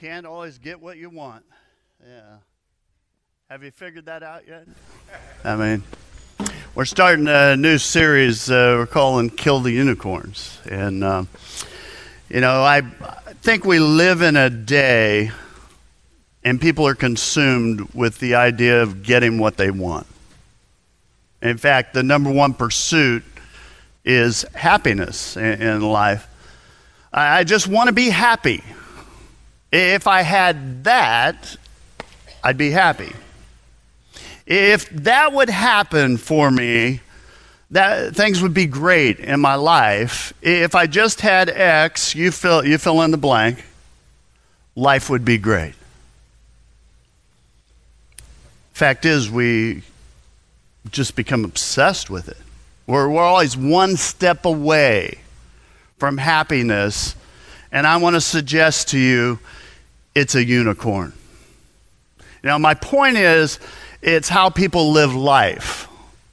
can't always get what you want. Yeah. Have you figured that out yet? I mean, we're starting a new series uh, we're calling Kill the Unicorns. And, um, you know, I think we live in a day and people are consumed with the idea of getting what they want. In fact, the number one pursuit is happiness in, in life. I, I just want to be happy. If I had that, I'd be happy. If that would happen for me, that things would be great in my life. If I just had X, you fill you fill in the blank, life would be great. Fact is, we just become obsessed with it. We're, we're always one step away from happiness. And I want to suggest to you it's a unicorn. Now, my point is, it's how people live life.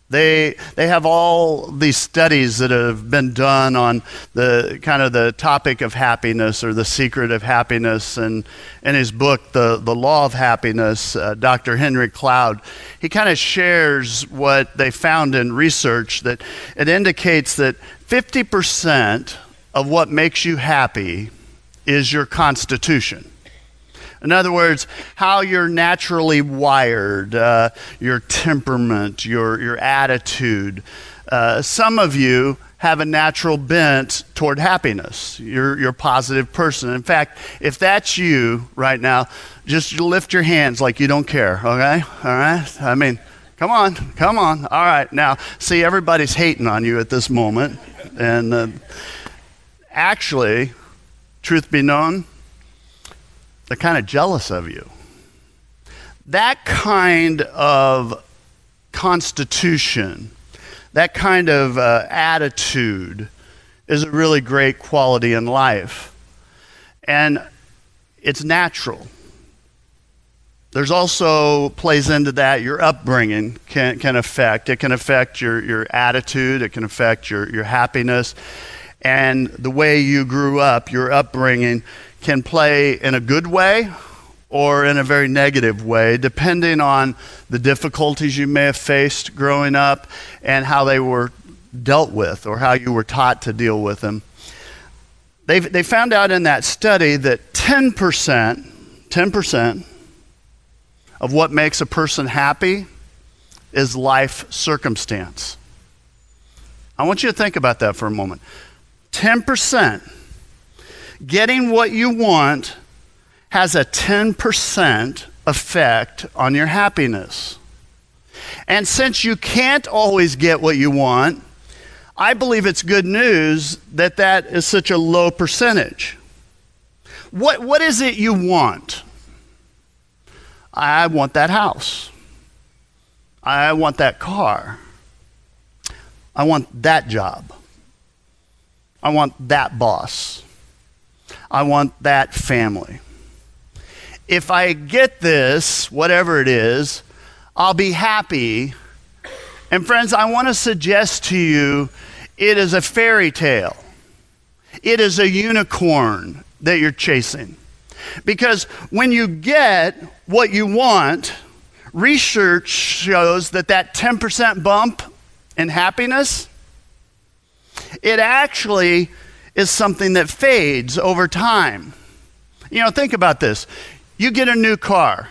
They, they have all these studies that have been done on the kind of the topic of happiness or the secret of happiness. And in his book, The, the Law of Happiness, uh, Dr. Henry Cloud, he kind of shares what they found in research that it indicates that 50% of what makes you happy is your constitution. In other words, how you're naturally wired, uh, your temperament, your, your attitude. Uh, some of you have a natural bent toward happiness. You're, you're a positive person. In fact, if that's you right now, just lift your hands like you don't care, okay? All right? I mean, come on, come on. All right, now, see, everybody's hating on you at this moment. And uh, actually, truth be known, they're kind of jealous of you. That kind of constitution, that kind of uh, attitude is a really great quality in life. And it's natural. There's also plays into that your upbringing can, can affect. It can affect your, your attitude, it can affect your, your happiness, and the way you grew up, your upbringing can play in a good way or in a very negative way, depending on the difficulties you may have faced growing up and how they were dealt with or how you were taught to deal with them. they they found out in that study that 10%, 10% of what makes a person happy is life circumstance. I want you to think about that for a moment. 10% getting what you want has a 10% effect on your happiness. And since you can't always get what you want, I believe it's good news that that is such a low percentage. What, what is it you want? I want that house. I want that car. I want that job. I want that boss. I want that family. If I get this, whatever it is, I'll be happy. And friends, I want to suggest to you it is a fairy tale. It is a unicorn that you're chasing. Because when you get what you want, research shows that that 10% bump in happiness, it actually is something that fades over time. You know, think about this. You get a new car,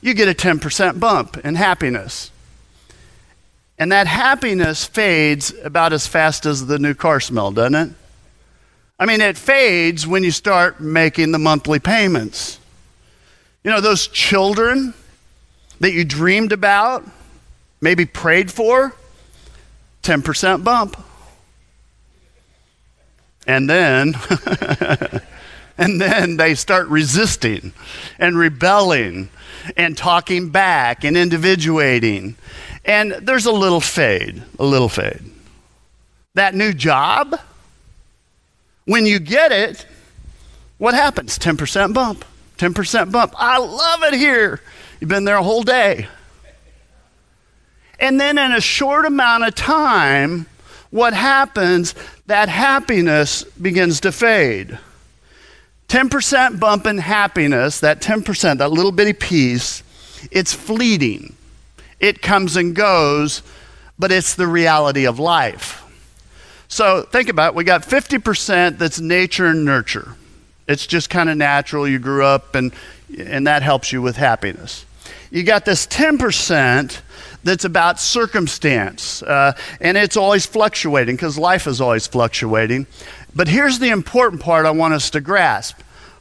you get a 10% bump in happiness. And that happiness fades about as fast as the new car smell, doesn't it? I mean, it fades when you start making the monthly payments. You know, those children that you dreamed about, maybe prayed for, 10% bump. And then, and then they start resisting and rebelling and talking back and individuating. And there's a little fade, a little fade. That new job, when you get it, what happens? 10% bump. 10% bump. I love it here. You've been there a whole day. And then in a short amount of time, what happens, that happiness begins to fade. 10% bump in happiness, that 10%, that little bitty piece, it's fleeting. It comes and goes, but it's the reality of life. So think about it. We got 50% that's nature and nurture. It's just kind of natural. You grew up, and, and that helps you with happiness. You got this 10% that's about circumstance, uh, and it's always fluctuating because life is always fluctuating. But here's the important part I want us to grasp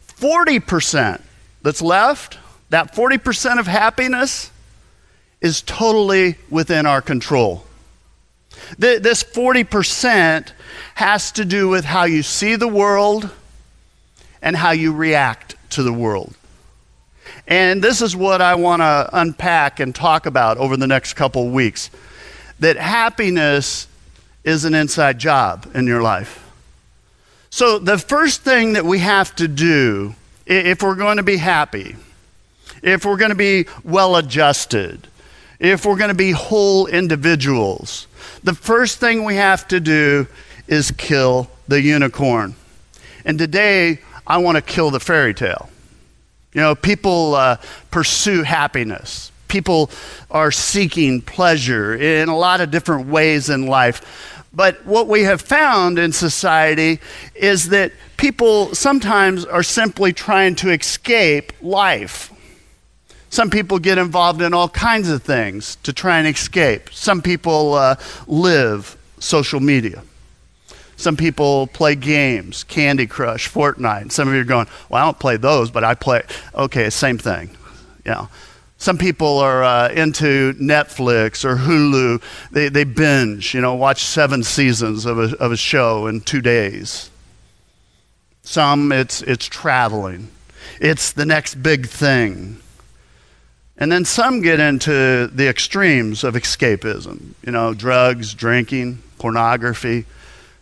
40% that's left, that 40% of happiness, is totally within our control. This 40% has to do with how you see the world and how you react to the world. And this is what I want to unpack and talk about over the next couple weeks that happiness is an inside job in your life. So, the first thing that we have to do if we're going to be happy, if we're going to be well adjusted, if we're going to be whole individuals, the first thing we have to do is kill the unicorn. And today, I want to kill the fairy tale. You know, people uh, pursue happiness. People are seeking pleasure in a lot of different ways in life. But what we have found in society is that people sometimes are simply trying to escape life. Some people get involved in all kinds of things to try and escape. Some people uh, live social media. Some people play games, Candy Crush, Fortnite. Some of you are going, well, I don't play those, but I play. Okay, same thing. Know. Some people are uh, into Netflix or Hulu. They, they binge, you know, watch seven seasons of a, of a show in two days. Some, it's, it's traveling. It's the next big thing. And then some get into the extremes of escapism, you know, drugs, drinking, pornography,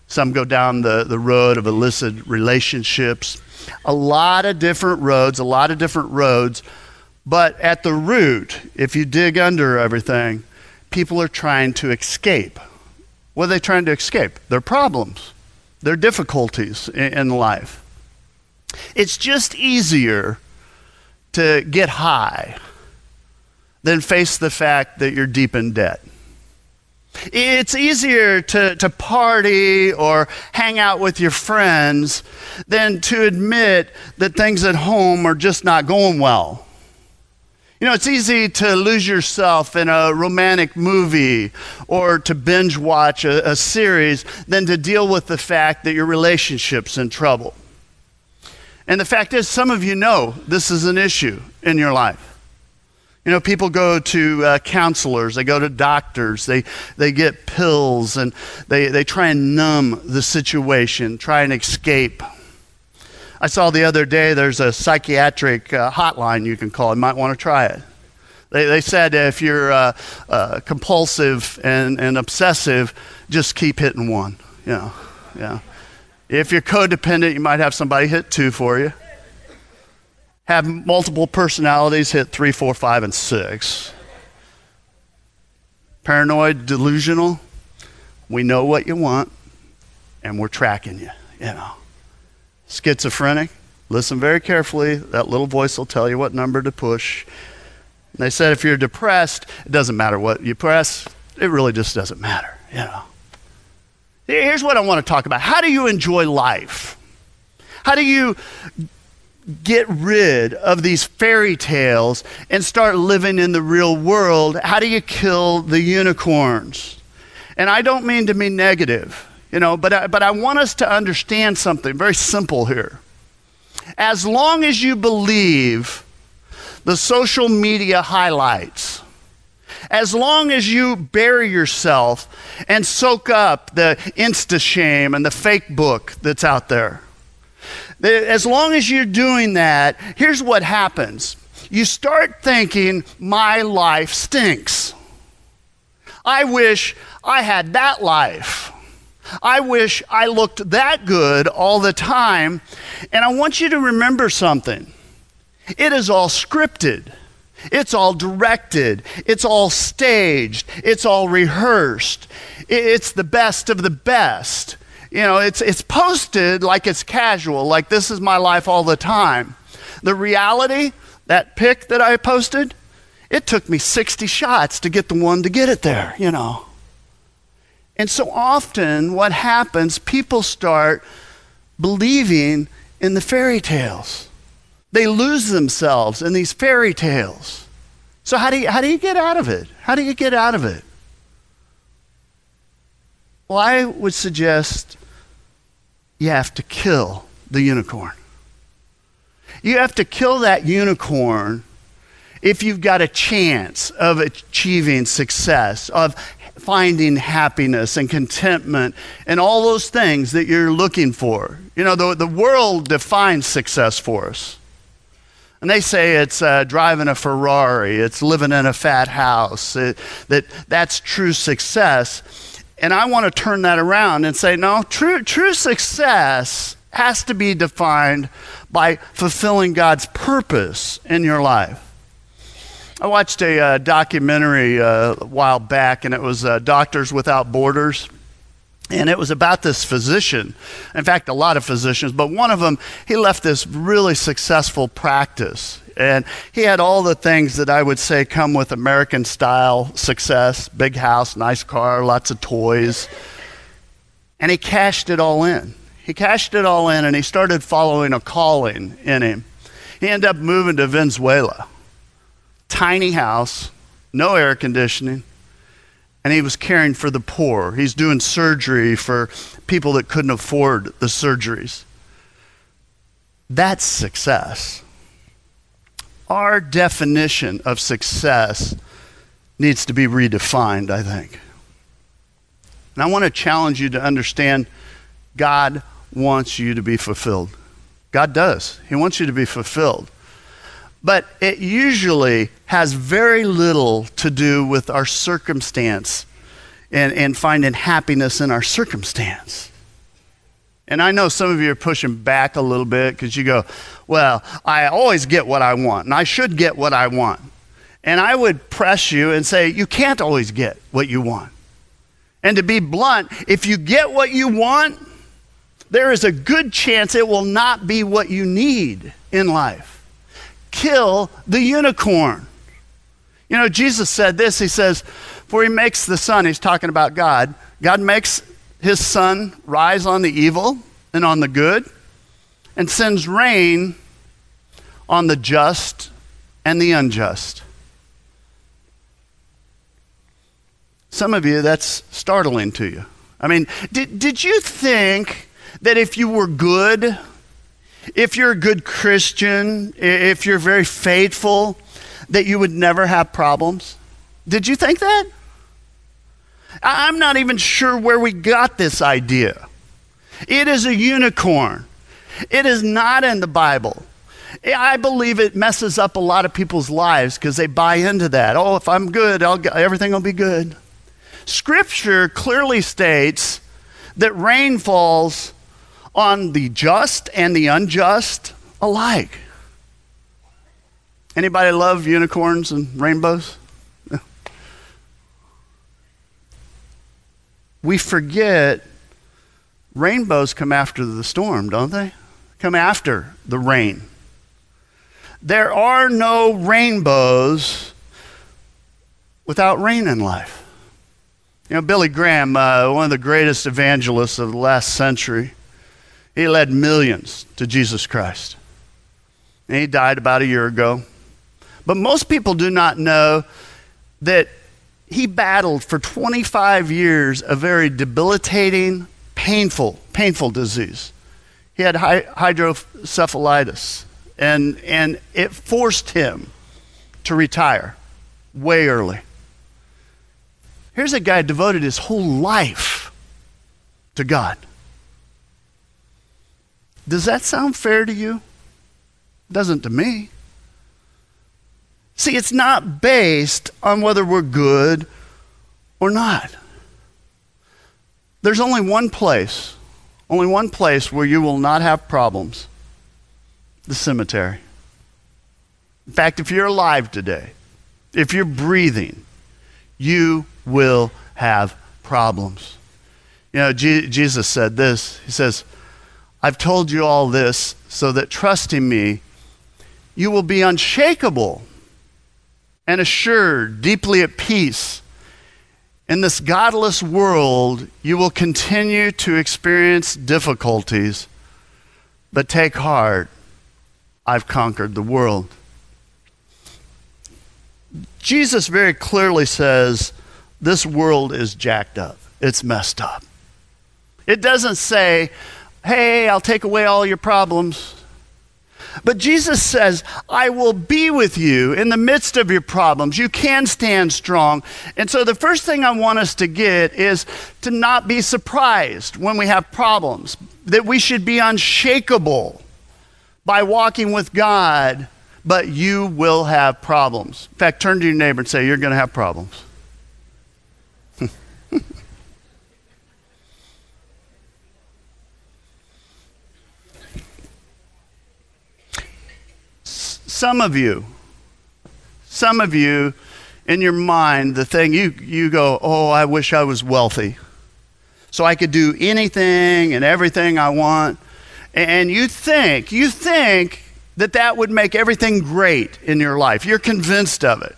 some go down the, the road of illicit relationships. A lot of different roads, a lot of different roads. But at the root, if you dig under everything, people are trying to escape. What are they trying to escape? Their problems, their difficulties in, in life. It's just easier to get high than face the fact that you're deep in debt. It's easier to, to party or hang out with your friends than to admit that things at home are just not going well. You know, it's easy to lose yourself in a romantic movie or to binge watch a, a series than to deal with the fact that your relationship's in trouble. And the fact is, some of you know this is an issue in your life. You know, people go to uh, counselors, they go to doctors, they, they get pills, and they, they try and numb the situation, try and escape. I saw the other day there's a psychiatric uh, hotline you can call. You might want to try it. They, they said if you're uh, uh, compulsive and, and obsessive, just keep hitting one. You know, yeah. If you're codependent, you might have somebody hit two for you have multiple personalities, hit three, four, five, and six. Paranoid, delusional, we know what you want, and we're tracking you, you know. Schizophrenic, listen very carefully. That little voice will tell you what number to push. And they said if you're depressed, it doesn't matter what you press, it really just doesn't matter, you know. Here's what I want to talk about. How do you enjoy life? How do you get rid of these fairy tales and start living in the real world, how do you kill the unicorns? And I don't mean to be negative, you know, but I, but I want us to understand something very simple here. As long as you believe the social media highlights, as long as you bury yourself and soak up the insta shame and the fake book that's out there, as long as you're doing that, here's what happens you start thinking, my life stinks. I wish I had that life. I wish I looked that good all the time. And I want you to remember something it is all scripted. It's all directed. It's all staged. It's all rehearsed. It's the best of the best. You know, it's, it's posted like it's casual, like this is my life all the time. The reality, that pic that I posted, it took me 60 shots to get the one to get it there, you know. And so often, what happens, people start believing in the fairy tales. They lose themselves in these fairy tales. So, how do you, how do you get out of it? How do you get out of it? Well, I would suggest you have to kill the unicorn. You have to kill that unicorn if you've got a chance of achieving success, of finding happiness and contentment and all those things that you're looking for. You know, the, the world defines success for us. And they say it's uh, driving a Ferrari, it's living in a fat house, it, that that's true success. And I want to turn that around and say, no, true, true success has to be defined by fulfilling God's purpose in your life. I watched a uh, documentary uh, a while back, and it was uh, Doctors Without Borders. And it was about this physician. In fact, a lot of physicians, but one of them, he left this really successful practice. And he had all the things that I would say come with American style success big house, nice car, lots of toys. And he cashed it all in. He cashed it all in and he started following a calling in him. He ended up moving to Venezuela. Tiny house, no air conditioning, and he was caring for the poor. He's doing surgery for people that couldn't afford the surgeries. That's success our definition of success needs to be redefined, I think. And I want to challenge you to understand God wants you to be fulfilled. God does. He wants you to be fulfilled. But it usually has very little to do with our circumstance and, and finding happiness in our circumstance. And I know some of you are pushing back a little bit because you go, well, I always get what I want, and I should get what I want. And I would press you and say, you can't always get what you want. And to be blunt, if you get what you want, there is a good chance it will not be what you need in life. Kill the unicorn. You know, Jesus said this He says, For he makes the sun, he's talking about God, God makes his sun rise on the evil and on the good, and sends rain on the just and the unjust. Some of you, that's startling to you. I mean, did, did you think that if you were good, if you're a good Christian, if you're very faithful, that you would never have problems? Did you think that? I'm not even sure where we got this idea. It is a unicorn. It is not in the Bible. I believe it messes up a lot of people's lives because they buy into that. Oh, if I'm good, everything will be good. Scripture clearly states that rain falls on the just and the unjust alike. Anybody love unicorns and rainbows? We forget rainbows come after the storm, don't they? Come after the rain. There are no rainbows without rain in life. You know, Billy Graham, uh, one of the greatest evangelists of the last century, he led millions to Jesus Christ. And he died about a year ago. But most people do not know that he battled for 25 years a very debilitating, painful, painful disease. He had hydrocephalitis, and, and it forced him to retire way early. Here's a guy devoted his whole life to God. Does that sound fair to you? Doesn't to me. See, it's not based on whether we're good or not. There's only one place, only one place where you will not have problems the cemetery. In fact, if you're alive today, if you're breathing, you will have problems. You know, Jesus said this He says, I've told you all this so that trusting me, you will be unshakable and assured, deeply at peace. In this godless world, you will continue to experience difficulties, but take heart, I've conquered the world. Jesus very clearly says this world is jacked up, it's messed up. It doesn't say, hey, I'll take away all your problems. But Jesus says, I will be with you in the midst of your problems. You can stand strong. And so, the first thing I want us to get is to not be surprised when we have problems, that we should be unshakable by walking with God, but you will have problems. In fact, turn to your neighbor and say, You're going to have problems. Some of you, some of you, in your mind, the thing you, you go, oh, I wish I was wealthy. So I could do anything and everything I want. And you think, you think that that would make everything great in your life. You're convinced of it.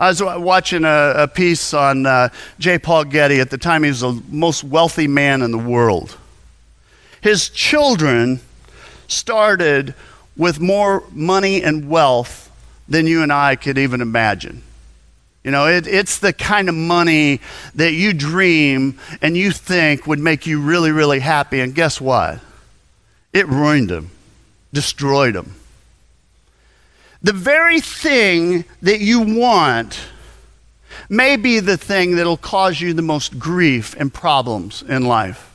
I was watching a, a piece on uh, J. Paul Getty. At the time, he was the most wealthy man in the world. His children started with more money and wealth than you and I could even imagine. You know, it, it's the kind of money that you dream and you think would make you really, really happy. And guess what? It ruined him, destroyed him. The very thing that you want may be the thing that'll cause you the most grief and problems in life.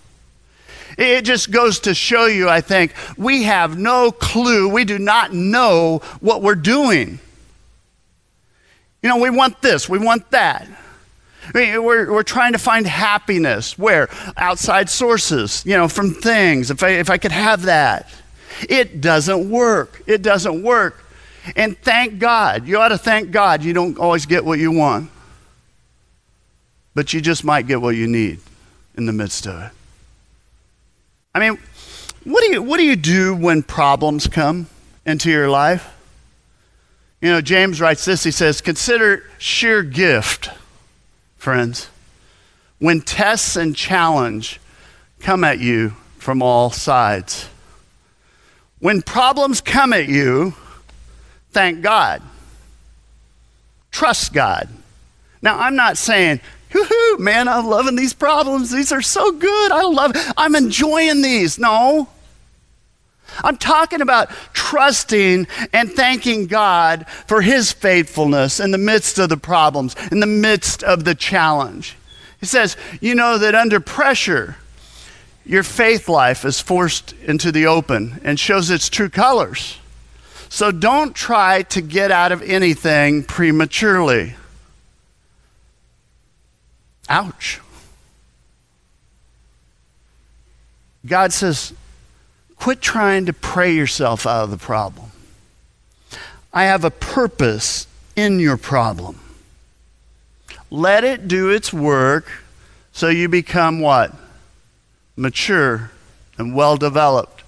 It just goes to show you, I think, we have no clue. We do not know what we're doing. You know, we want this, we want that. We're, we're trying to find happiness. Where? Outside sources, you know, from things. If I, if I could have that. It doesn't work. It doesn't work. And thank God. You ought to thank God you don't always get what you want. But you just might get what you need in the midst of it. I mean, what do you, what do, you do when problems come into your life? You know, James writes this he says, Consider sheer gift, friends, when tests and challenge come at you from all sides. When problems come at you, thank God. Trust God. Now, I'm not saying Woohoo, man, I'm loving these problems. These are so good. I love. I'm enjoying these. No. I'm talking about trusting and thanking God for his faithfulness in the midst of the problems, in the midst of the challenge. He says, You know that under pressure, your faith life is forced into the open and shows its true colors. So don't try to get out of anything prematurely. Ouch. God says, quit trying to pray yourself out of the problem. I have a purpose in your problem. Let it do its work so you become what? Mature and well developed,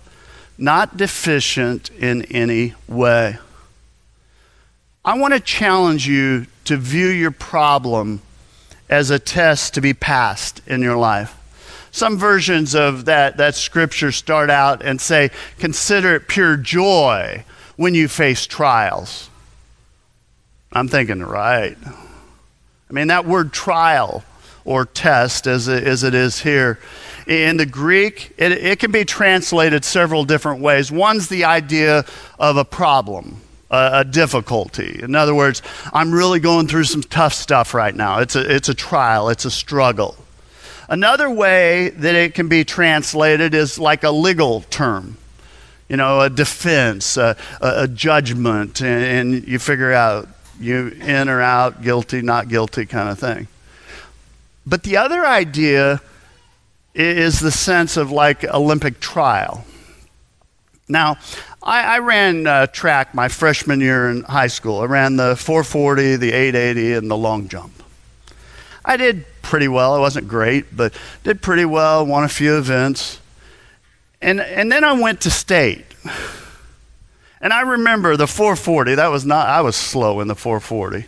not deficient in any way. I want to challenge you to view your problem as a test to be passed in your life. Some versions of that, that scripture start out and say, Consider it pure joy when you face trials. I'm thinking, right. I mean, that word trial or test, as it, as it is here, in the Greek, it, it can be translated several different ways. One's the idea of a problem a, difficulty. In other words, I'm really going through some tough stuff right now. It's a, it's a trial, it's a struggle. Another way that it can be translated is like a legal term. You know, a defense, a, a, a judgment, and, and you figure out you in or out, guilty, not guilty kind of thing. But the other idea is the sense of like Olympic trial. Now, I, I ran uh, track my freshman year in high school. I ran the 440, the 880, and the long jump. I did pretty well. I wasn't great, but did pretty well, won a few events. And, and then I went to state. And I remember the 440, that was not, I was slow in the 440.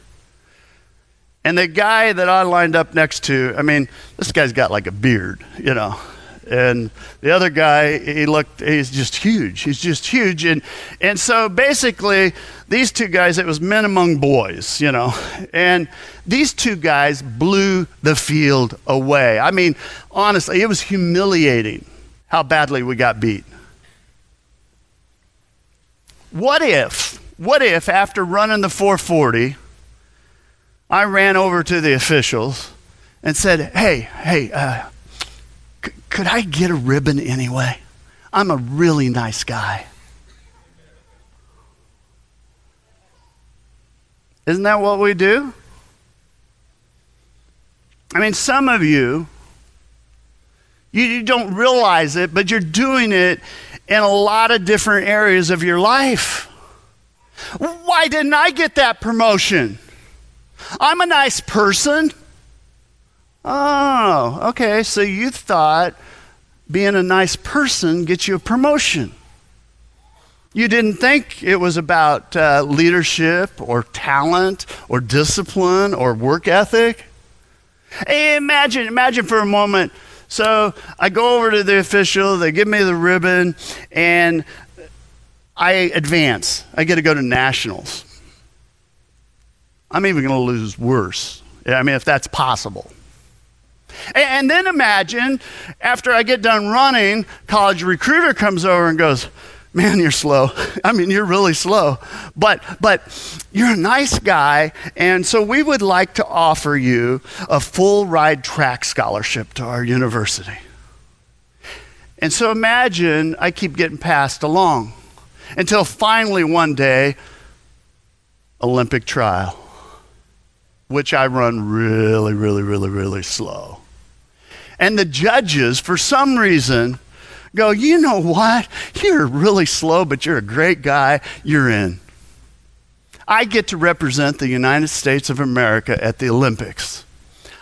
And the guy that I lined up next to, I mean, this guy's got like a beard, you know. And the other guy, he looked, he's just huge. He's just huge. And, and so basically, these two guys, it was men among boys, you know. And these two guys blew the field away. I mean, honestly, it was humiliating how badly we got beat. What if, what if after running the 440, I ran over to the officials and said, Hey, hey, uh, could I get a ribbon anyway? I'm a really nice guy. Isn't that what we do? I mean, some of you, you, you don't realize it, but you're doing it in a lot of different areas of your life. Why didn't I get that promotion? I'm a nice person. Oh, okay. So you thought being a nice person gets you a promotion. You didn't think it was about uh, leadership or talent or discipline or work ethic. Imagine, imagine for a moment so I go over to the official, they give me the ribbon, and I advance. I get to go to nationals. I'm even going to lose worse. I mean, if that's possible. And then imagine after I get done running, college recruiter comes over and goes, man, you're slow. I mean, you're really slow. But but you're a nice guy, and so we would like to offer you a full ride track scholarship to our university. And so imagine I keep getting passed along until finally one day Olympic trial, which I run really, really, really, really slow. And the judges, for some reason, go, you know what? You're really slow, but you're a great guy. You're in. I get to represent the United States of America at the Olympics.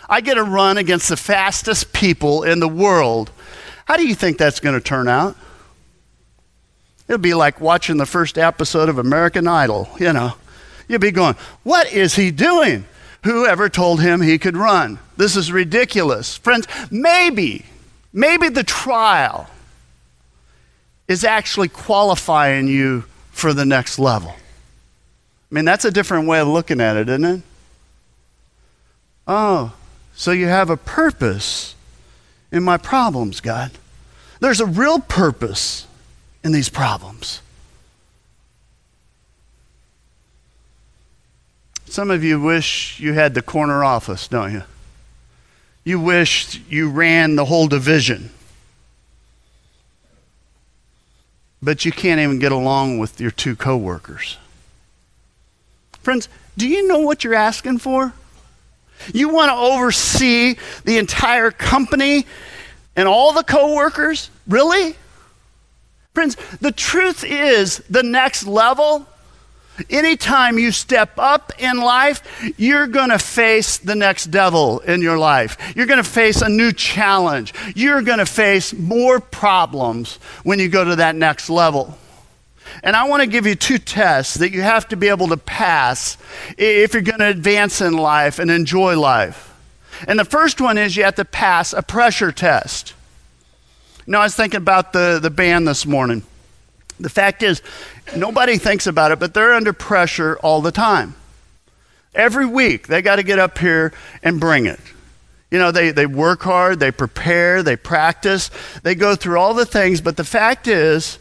I get to run against the fastest people in the world. How do you think that's going to turn out? It'll be like watching the first episode of American Idol, you know. You'll be going, What is he doing? Whoever told him he could run? This is ridiculous. Friends, maybe, maybe the trial is actually qualifying you for the next level. I mean, that's a different way of looking at it, isn't it? Oh, so you have a purpose in my problems, God. There's a real purpose in these problems. Some of you wish you had the corner office, don't you? You wish you ran the whole division. but you can't even get along with your two coworkers. Friends, do you know what you're asking for? You want to oversee the entire company and all the coworkers? Really? Friends, the truth is the next level Anytime you step up in life, you're going to face the next devil in your life. You're going to face a new challenge. You're going to face more problems when you go to that next level. And I want to give you two tests that you have to be able to pass if you're going to advance in life and enjoy life. And the first one is you have to pass a pressure test. You know, I was thinking about the, the band this morning. The fact is, nobody thinks about it, but they're under pressure all the time. Every week, they got to get up here and bring it. You know, they, they work hard, they prepare, they practice, they go through all the things, but the fact is,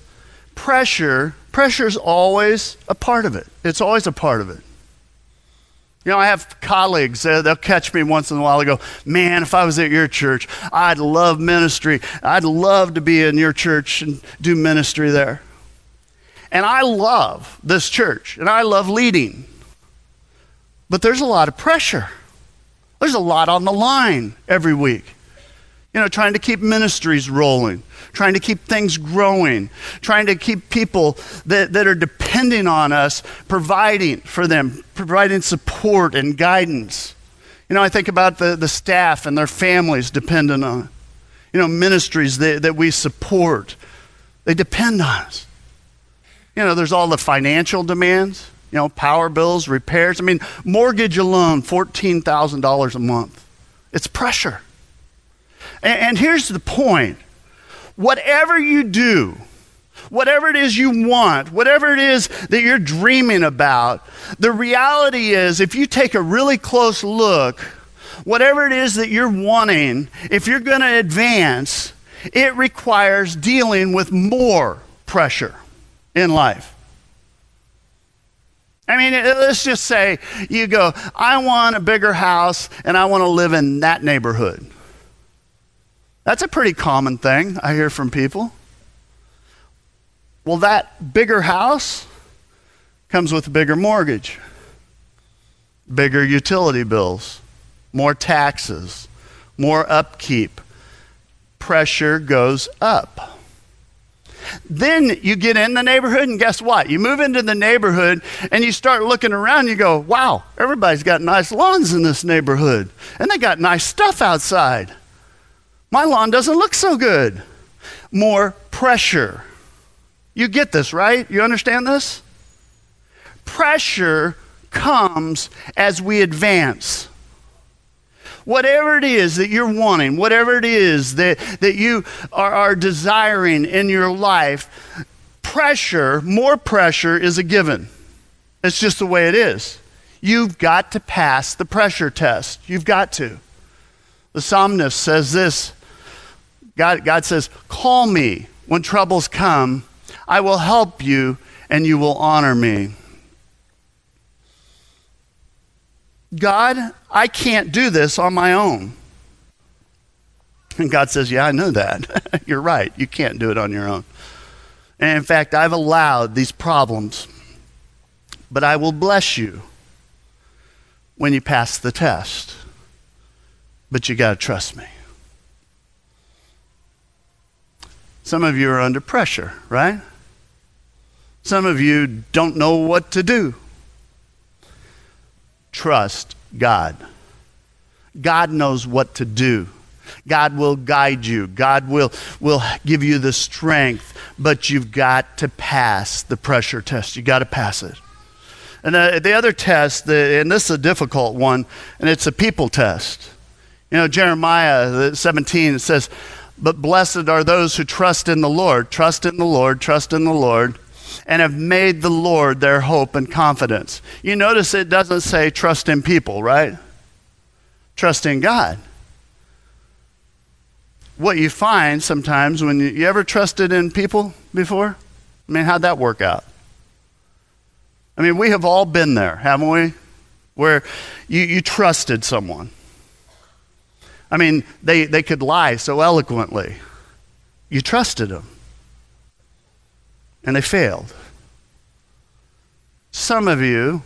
pressure, pressure is always a part of it. It's always a part of it. You know, I have colleagues, uh, they'll catch me once in a while and go, Man, if I was at your church, I'd love ministry. I'd love to be in your church and do ministry there. And I love this church and I love leading. But there's a lot of pressure. There's a lot on the line every week. You know, trying to keep ministries rolling, trying to keep things growing, trying to keep people that, that are depending on us providing for them, providing support and guidance. You know, I think about the, the staff and their families dependent on. You know, ministries that, that we support, they depend on us. You know, there's all the financial demands, you know, power bills, repairs. I mean, mortgage alone, $14,000 a month. It's pressure. And, and here's the point whatever you do, whatever it is you want, whatever it is that you're dreaming about, the reality is if you take a really close look, whatever it is that you're wanting, if you're going to advance, it requires dealing with more pressure in life. I mean, let's just say you go, I want a bigger house and I want to live in that neighborhood. That's a pretty common thing I hear from people. Well, that bigger house comes with a bigger mortgage, bigger utility bills, more taxes, more upkeep. Pressure goes up. Then you get in the neighborhood, and guess what? You move into the neighborhood and you start looking around, you go, wow, everybody's got nice lawns in this neighborhood, and they got nice stuff outside. My lawn doesn't look so good. More pressure. You get this, right? You understand this? Pressure comes as we advance. Whatever it is that you're wanting, whatever it is that, that you are, are desiring in your life, pressure, more pressure is a given. It's just the way it is. You've got to pass the pressure test. You've got to. The psalmist says this God, God says, Call me when troubles come. I will help you and you will honor me. God, I can't do this on my own. And God says, Yeah, I know that. You're right. You can't do it on your own. And in fact, I've allowed these problems, but I will bless you when you pass the test. But you got to trust me. Some of you are under pressure, right? Some of you don't know what to do. Trust God. God knows what to do. God will guide you. God will, will give you the strength, but you've got to pass the pressure test. You've got to pass it. And uh, the other test, the, and this is a difficult one, and it's a people test. You know, Jeremiah 17 says, but blessed are those who trust in the Lord, trust in the Lord, trust in the Lord, and have made the Lord their hope and confidence. You notice it doesn't say trust in people, right? Trust in God. What you find sometimes when you, you ever trusted in people before? I mean, how'd that work out? I mean, we have all been there, haven't we? Where you, you trusted someone I mean, they, they could lie so eloquently. You trusted them. And they failed. Some of you,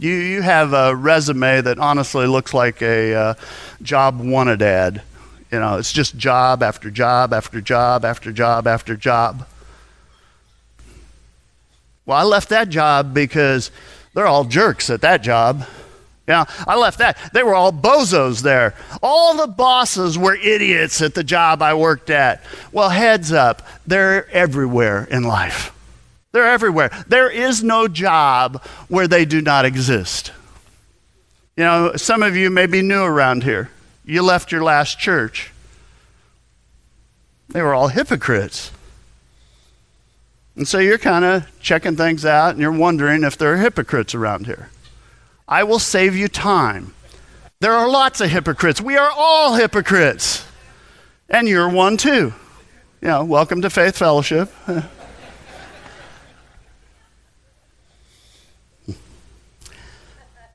you, you have a resume that honestly looks like a uh, job wanted ad. You know, it's just job after job after job after job after job. Well, I left that job because they're all jerks at that job. Yeah, I left that. They were all bozos there. All the bosses were idiots at the job I worked at. Well, heads up, they're everywhere in life. They're everywhere. There is no job where they do not exist. You know, some of you may be new around here. You left your last church. They were all hypocrites. And so you're kind of checking things out and you're wondering if there are hypocrites around here. I will save you time. There are lots of hypocrites. We are all hypocrites. And you're one too. You know, welcome to Faith Fellowship.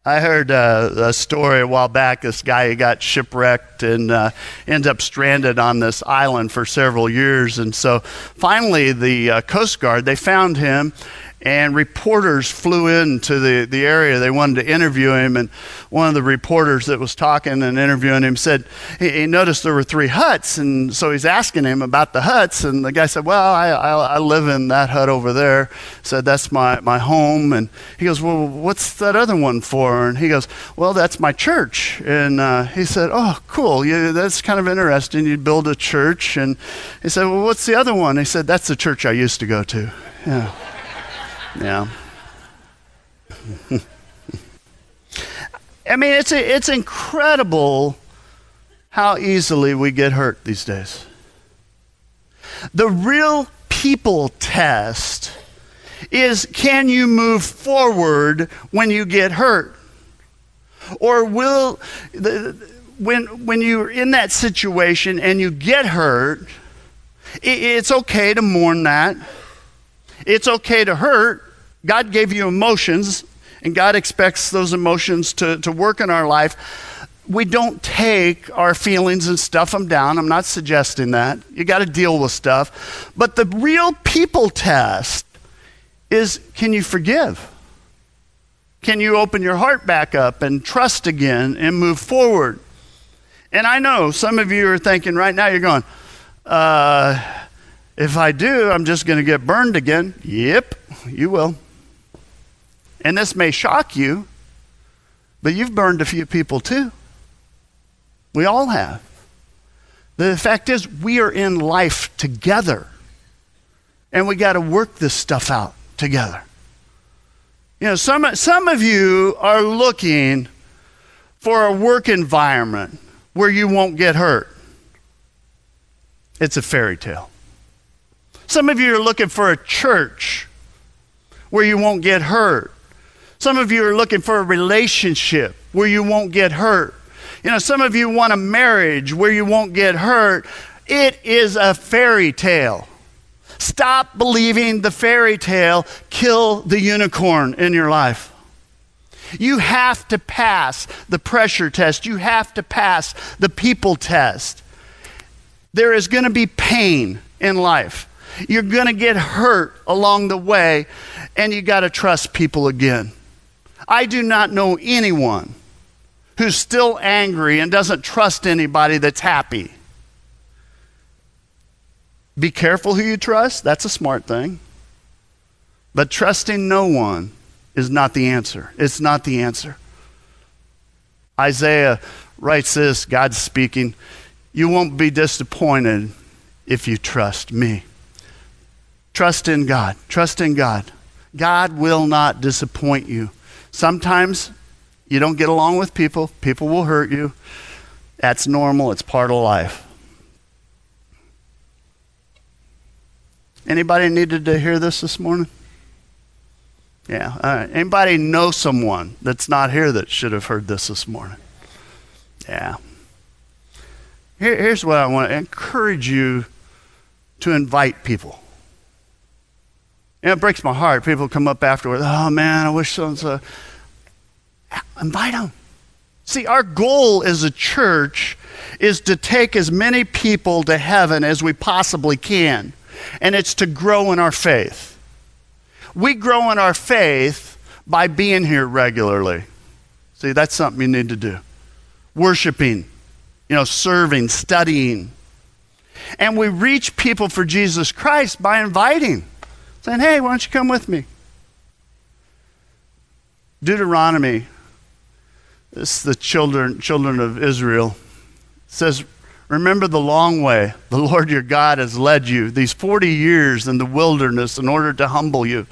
I heard uh, a story a while back. This guy got shipwrecked and uh, ended up stranded on this island for several years. And so finally, the uh, Coast Guard they found him and reporters flew into the, the area. They wanted to interview him, and one of the reporters that was talking and interviewing him said he, he noticed there were three huts, and so he's asking him about the huts, and the guy said, "Well, I, I, I live in that hut over there." Said that's my, my home, and he goes, "Well, what's that other one for?" And he goes, "Well, that's my church." And uh, he said, "Oh, cool, that's kind of interesting. You build a church," and he said, "Well, what's the other one?" He said, "That's the church I used to go to." Yeah. Yeah. I mean, it's, a, it's incredible how easily we get hurt these days. The real people test is can you move forward when you get hurt? Or will, the, when, when you're in that situation and you get hurt, it, it's okay to mourn that. It's okay to hurt. God gave you emotions, and God expects those emotions to, to work in our life. We don't take our feelings and stuff them down. I'm not suggesting that. You got to deal with stuff. But the real people test is can you forgive? Can you open your heart back up and trust again and move forward? And I know some of you are thinking right now, you're going, uh, if I do, I'm just going to get burned again. Yep, you will. And this may shock you, but you've burned a few people too. We all have. The fact is, we are in life together. And we got to work this stuff out together. You know, some, some of you are looking for a work environment where you won't get hurt. It's a fairy tale. Some of you are looking for a church where you won't get hurt. Some of you are looking for a relationship where you won't get hurt. You know, some of you want a marriage where you won't get hurt. It is a fairy tale. Stop believing the fairy tale. Kill the unicorn in your life. You have to pass the pressure test. You have to pass the people test. There is going to be pain in life. You're going to get hurt along the way, and you got to trust people again. I do not know anyone who's still angry and doesn't trust anybody that's happy. Be careful who you trust. That's a smart thing. But trusting no one is not the answer. It's not the answer. Isaiah writes this God's speaking, You won't be disappointed if you trust me. Trust in God. Trust in God. God will not disappoint you. Sometimes you don't get along with people, people will hurt you. That's normal, it's part of life. Anybody needed to hear this this morning? Yeah. Anybody know someone that's not here that should have heard this this morning? Yeah. Here, here's what I want to encourage you to invite people. Know, it breaks my heart. People come up afterwards, oh man, I wish so and so. Invite them. See, our goal as a church is to take as many people to heaven as we possibly can, and it's to grow in our faith. We grow in our faith by being here regularly. See, that's something you need to do. Worshiping, you know, serving, studying. And we reach people for Jesus Christ by inviting saying, Hey, why don't you come with me? Deuteronomy, this is the children, children of Israel, says, Remember the long way the Lord your God has led you these 40 years in the wilderness in order to humble you,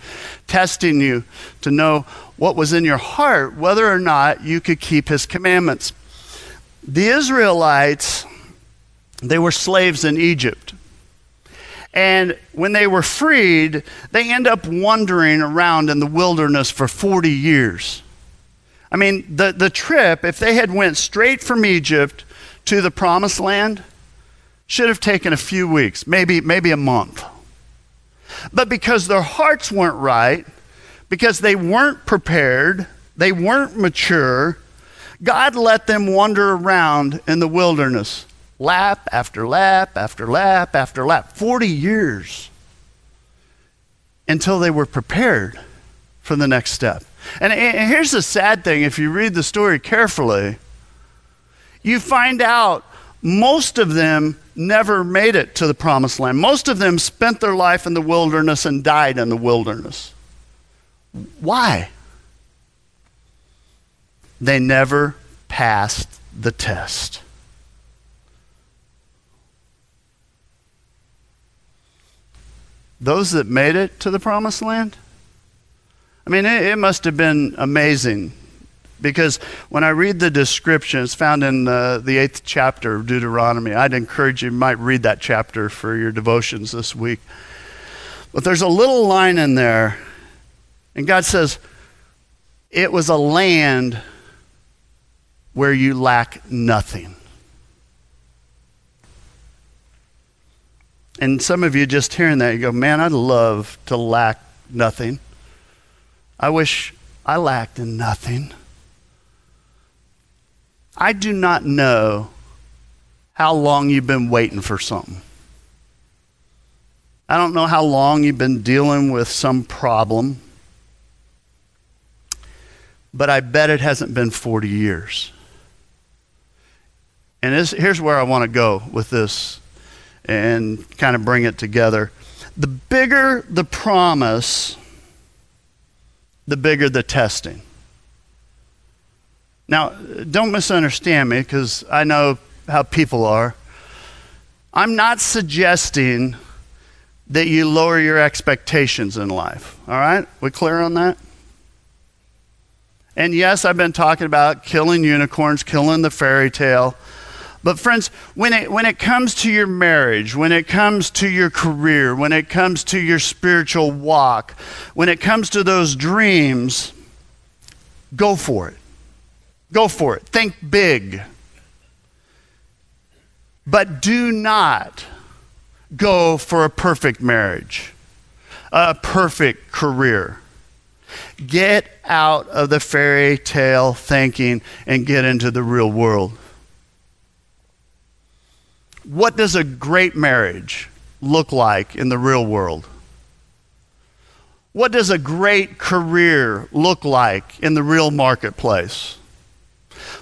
testing you to know what was in your heart, whether or not you could keep his commandments. The Israelites, they were slaves in Egypt. And when they were freed, they end up wandering around in the wilderness for 40 years. I mean, the, the trip, if they had went straight from Egypt to the promised land, should have taken a few weeks, maybe, maybe a month. But because their hearts weren't right, because they weren't prepared, they weren't mature, God let them wander around in the wilderness lap after lap after lap after lap. 40 years. until they were prepared for the next step. And, and here's the sad thing if you read the story carefully, you find out most of them never made it to the promised land. Most of them spent their life in the wilderness and died in the wilderness. Why? They never passed the test. Those that made it to the promised land, I mean, it, it must have been amazing because when I read the description, it's found in uh, the eighth chapter of Deuteronomy. I'd encourage you, you might read that chapter for your devotions this week. But there's a little line in there, and God says, It was a land where you lack nothing. And some of you just hearing that, you go, Man, I'd love to lack nothing. I wish I lacked in nothing. I do not know how long you've been waiting for something. I don't know how long you've been dealing with some problem, but I bet it hasn't been 40 years. And this, here's where I want to go with this and kind of bring it together. The bigger the promise, the bigger the testing. Now, don't misunderstand me because I know how people are. I'm not suggesting that you lower your expectations in life. All right? We clear on that? And yes, I've been talking about killing unicorns, killing the fairy tale. But, friends, when it, when it comes to your marriage, when it comes to your career, when it comes to your spiritual walk, when it comes to those dreams, go for it. Go for it. Think big. But do not go for a perfect marriage, a perfect career. Get out of the fairy tale thinking and get into the real world. What does a great marriage look like in the real world? What does a great career look like in the real marketplace?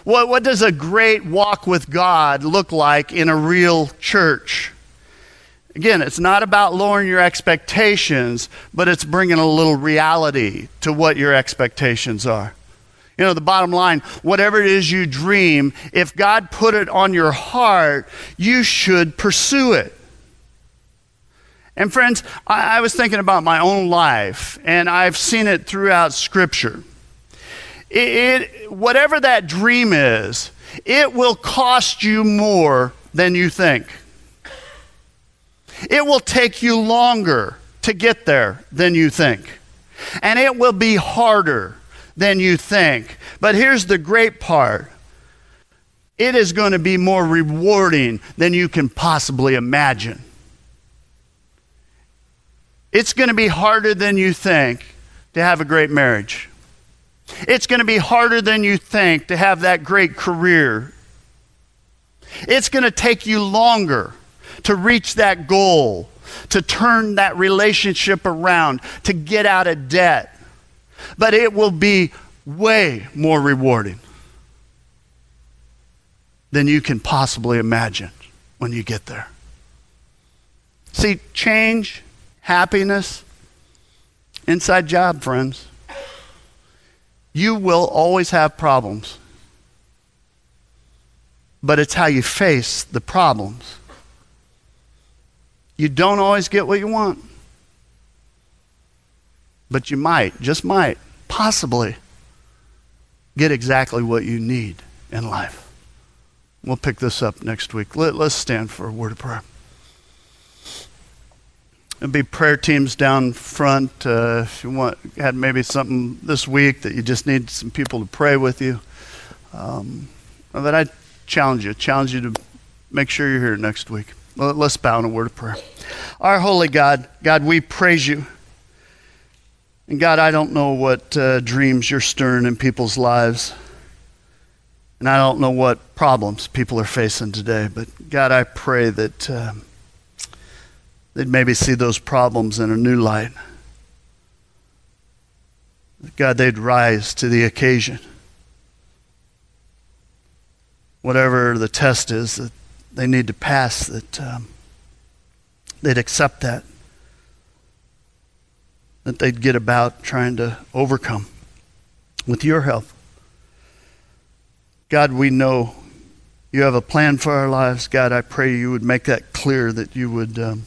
What, what does a great walk with God look like in a real church? Again, it's not about lowering your expectations, but it's bringing a little reality to what your expectations are. You know, the bottom line whatever it is you dream, if God put it on your heart, you should pursue it. And friends, I, I was thinking about my own life, and I've seen it throughout Scripture. It, it, whatever that dream is, it will cost you more than you think. It will take you longer to get there than you think. And it will be harder than you think. But here's the great part it is going to be more rewarding than you can possibly imagine. It's going to be harder than you think to have a great marriage. It's going to be harder than you think to have that great career. It's going to take you longer to reach that goal, to turn that relationship around, to get out of debt. But it will be way more rewarding than you can possibly imagine when you get there. See, change, happiness, inside job, friends. You will always have problems. But it's how you face the problems. You don't always get what you want. But you might, just might, possibly get exactly what you need in life. We'll pick this up next week. Let, us stand for a word of prayer. There'll be prayer teams down front. Uh, if you want, had maybe something this week that you just need some people to pray with you. Um, I challenge you, challenge you to make sure you're here next week. Let's bow in a word of prayer. Our holy God, God, we praise you. And God, I don't know what uh, dreams you're stirring in people's lives. And I don't know what problems people are facing today. But God, I pray that. Uh, they'd maybe see those problems in a new light. God, they'd rise to the occasion. Whatever the test is that they need to pass, that um, they'd accept that. That they'd get about trying to overcome with your help. God, we know you have a plan for our lives. God, I pray you would make that clear, that you would um,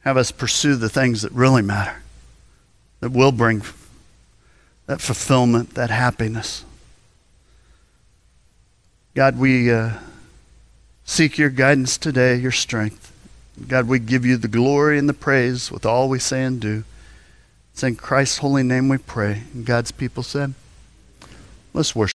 have us pursue the things that really matter, that will bring that fulfillment, that happiness. God, we uh, seek your guidance today, your strength. God, we give you the glory and the praise with all we say and do. It's in Christ's holy name we pray. And God's people said, let's worship.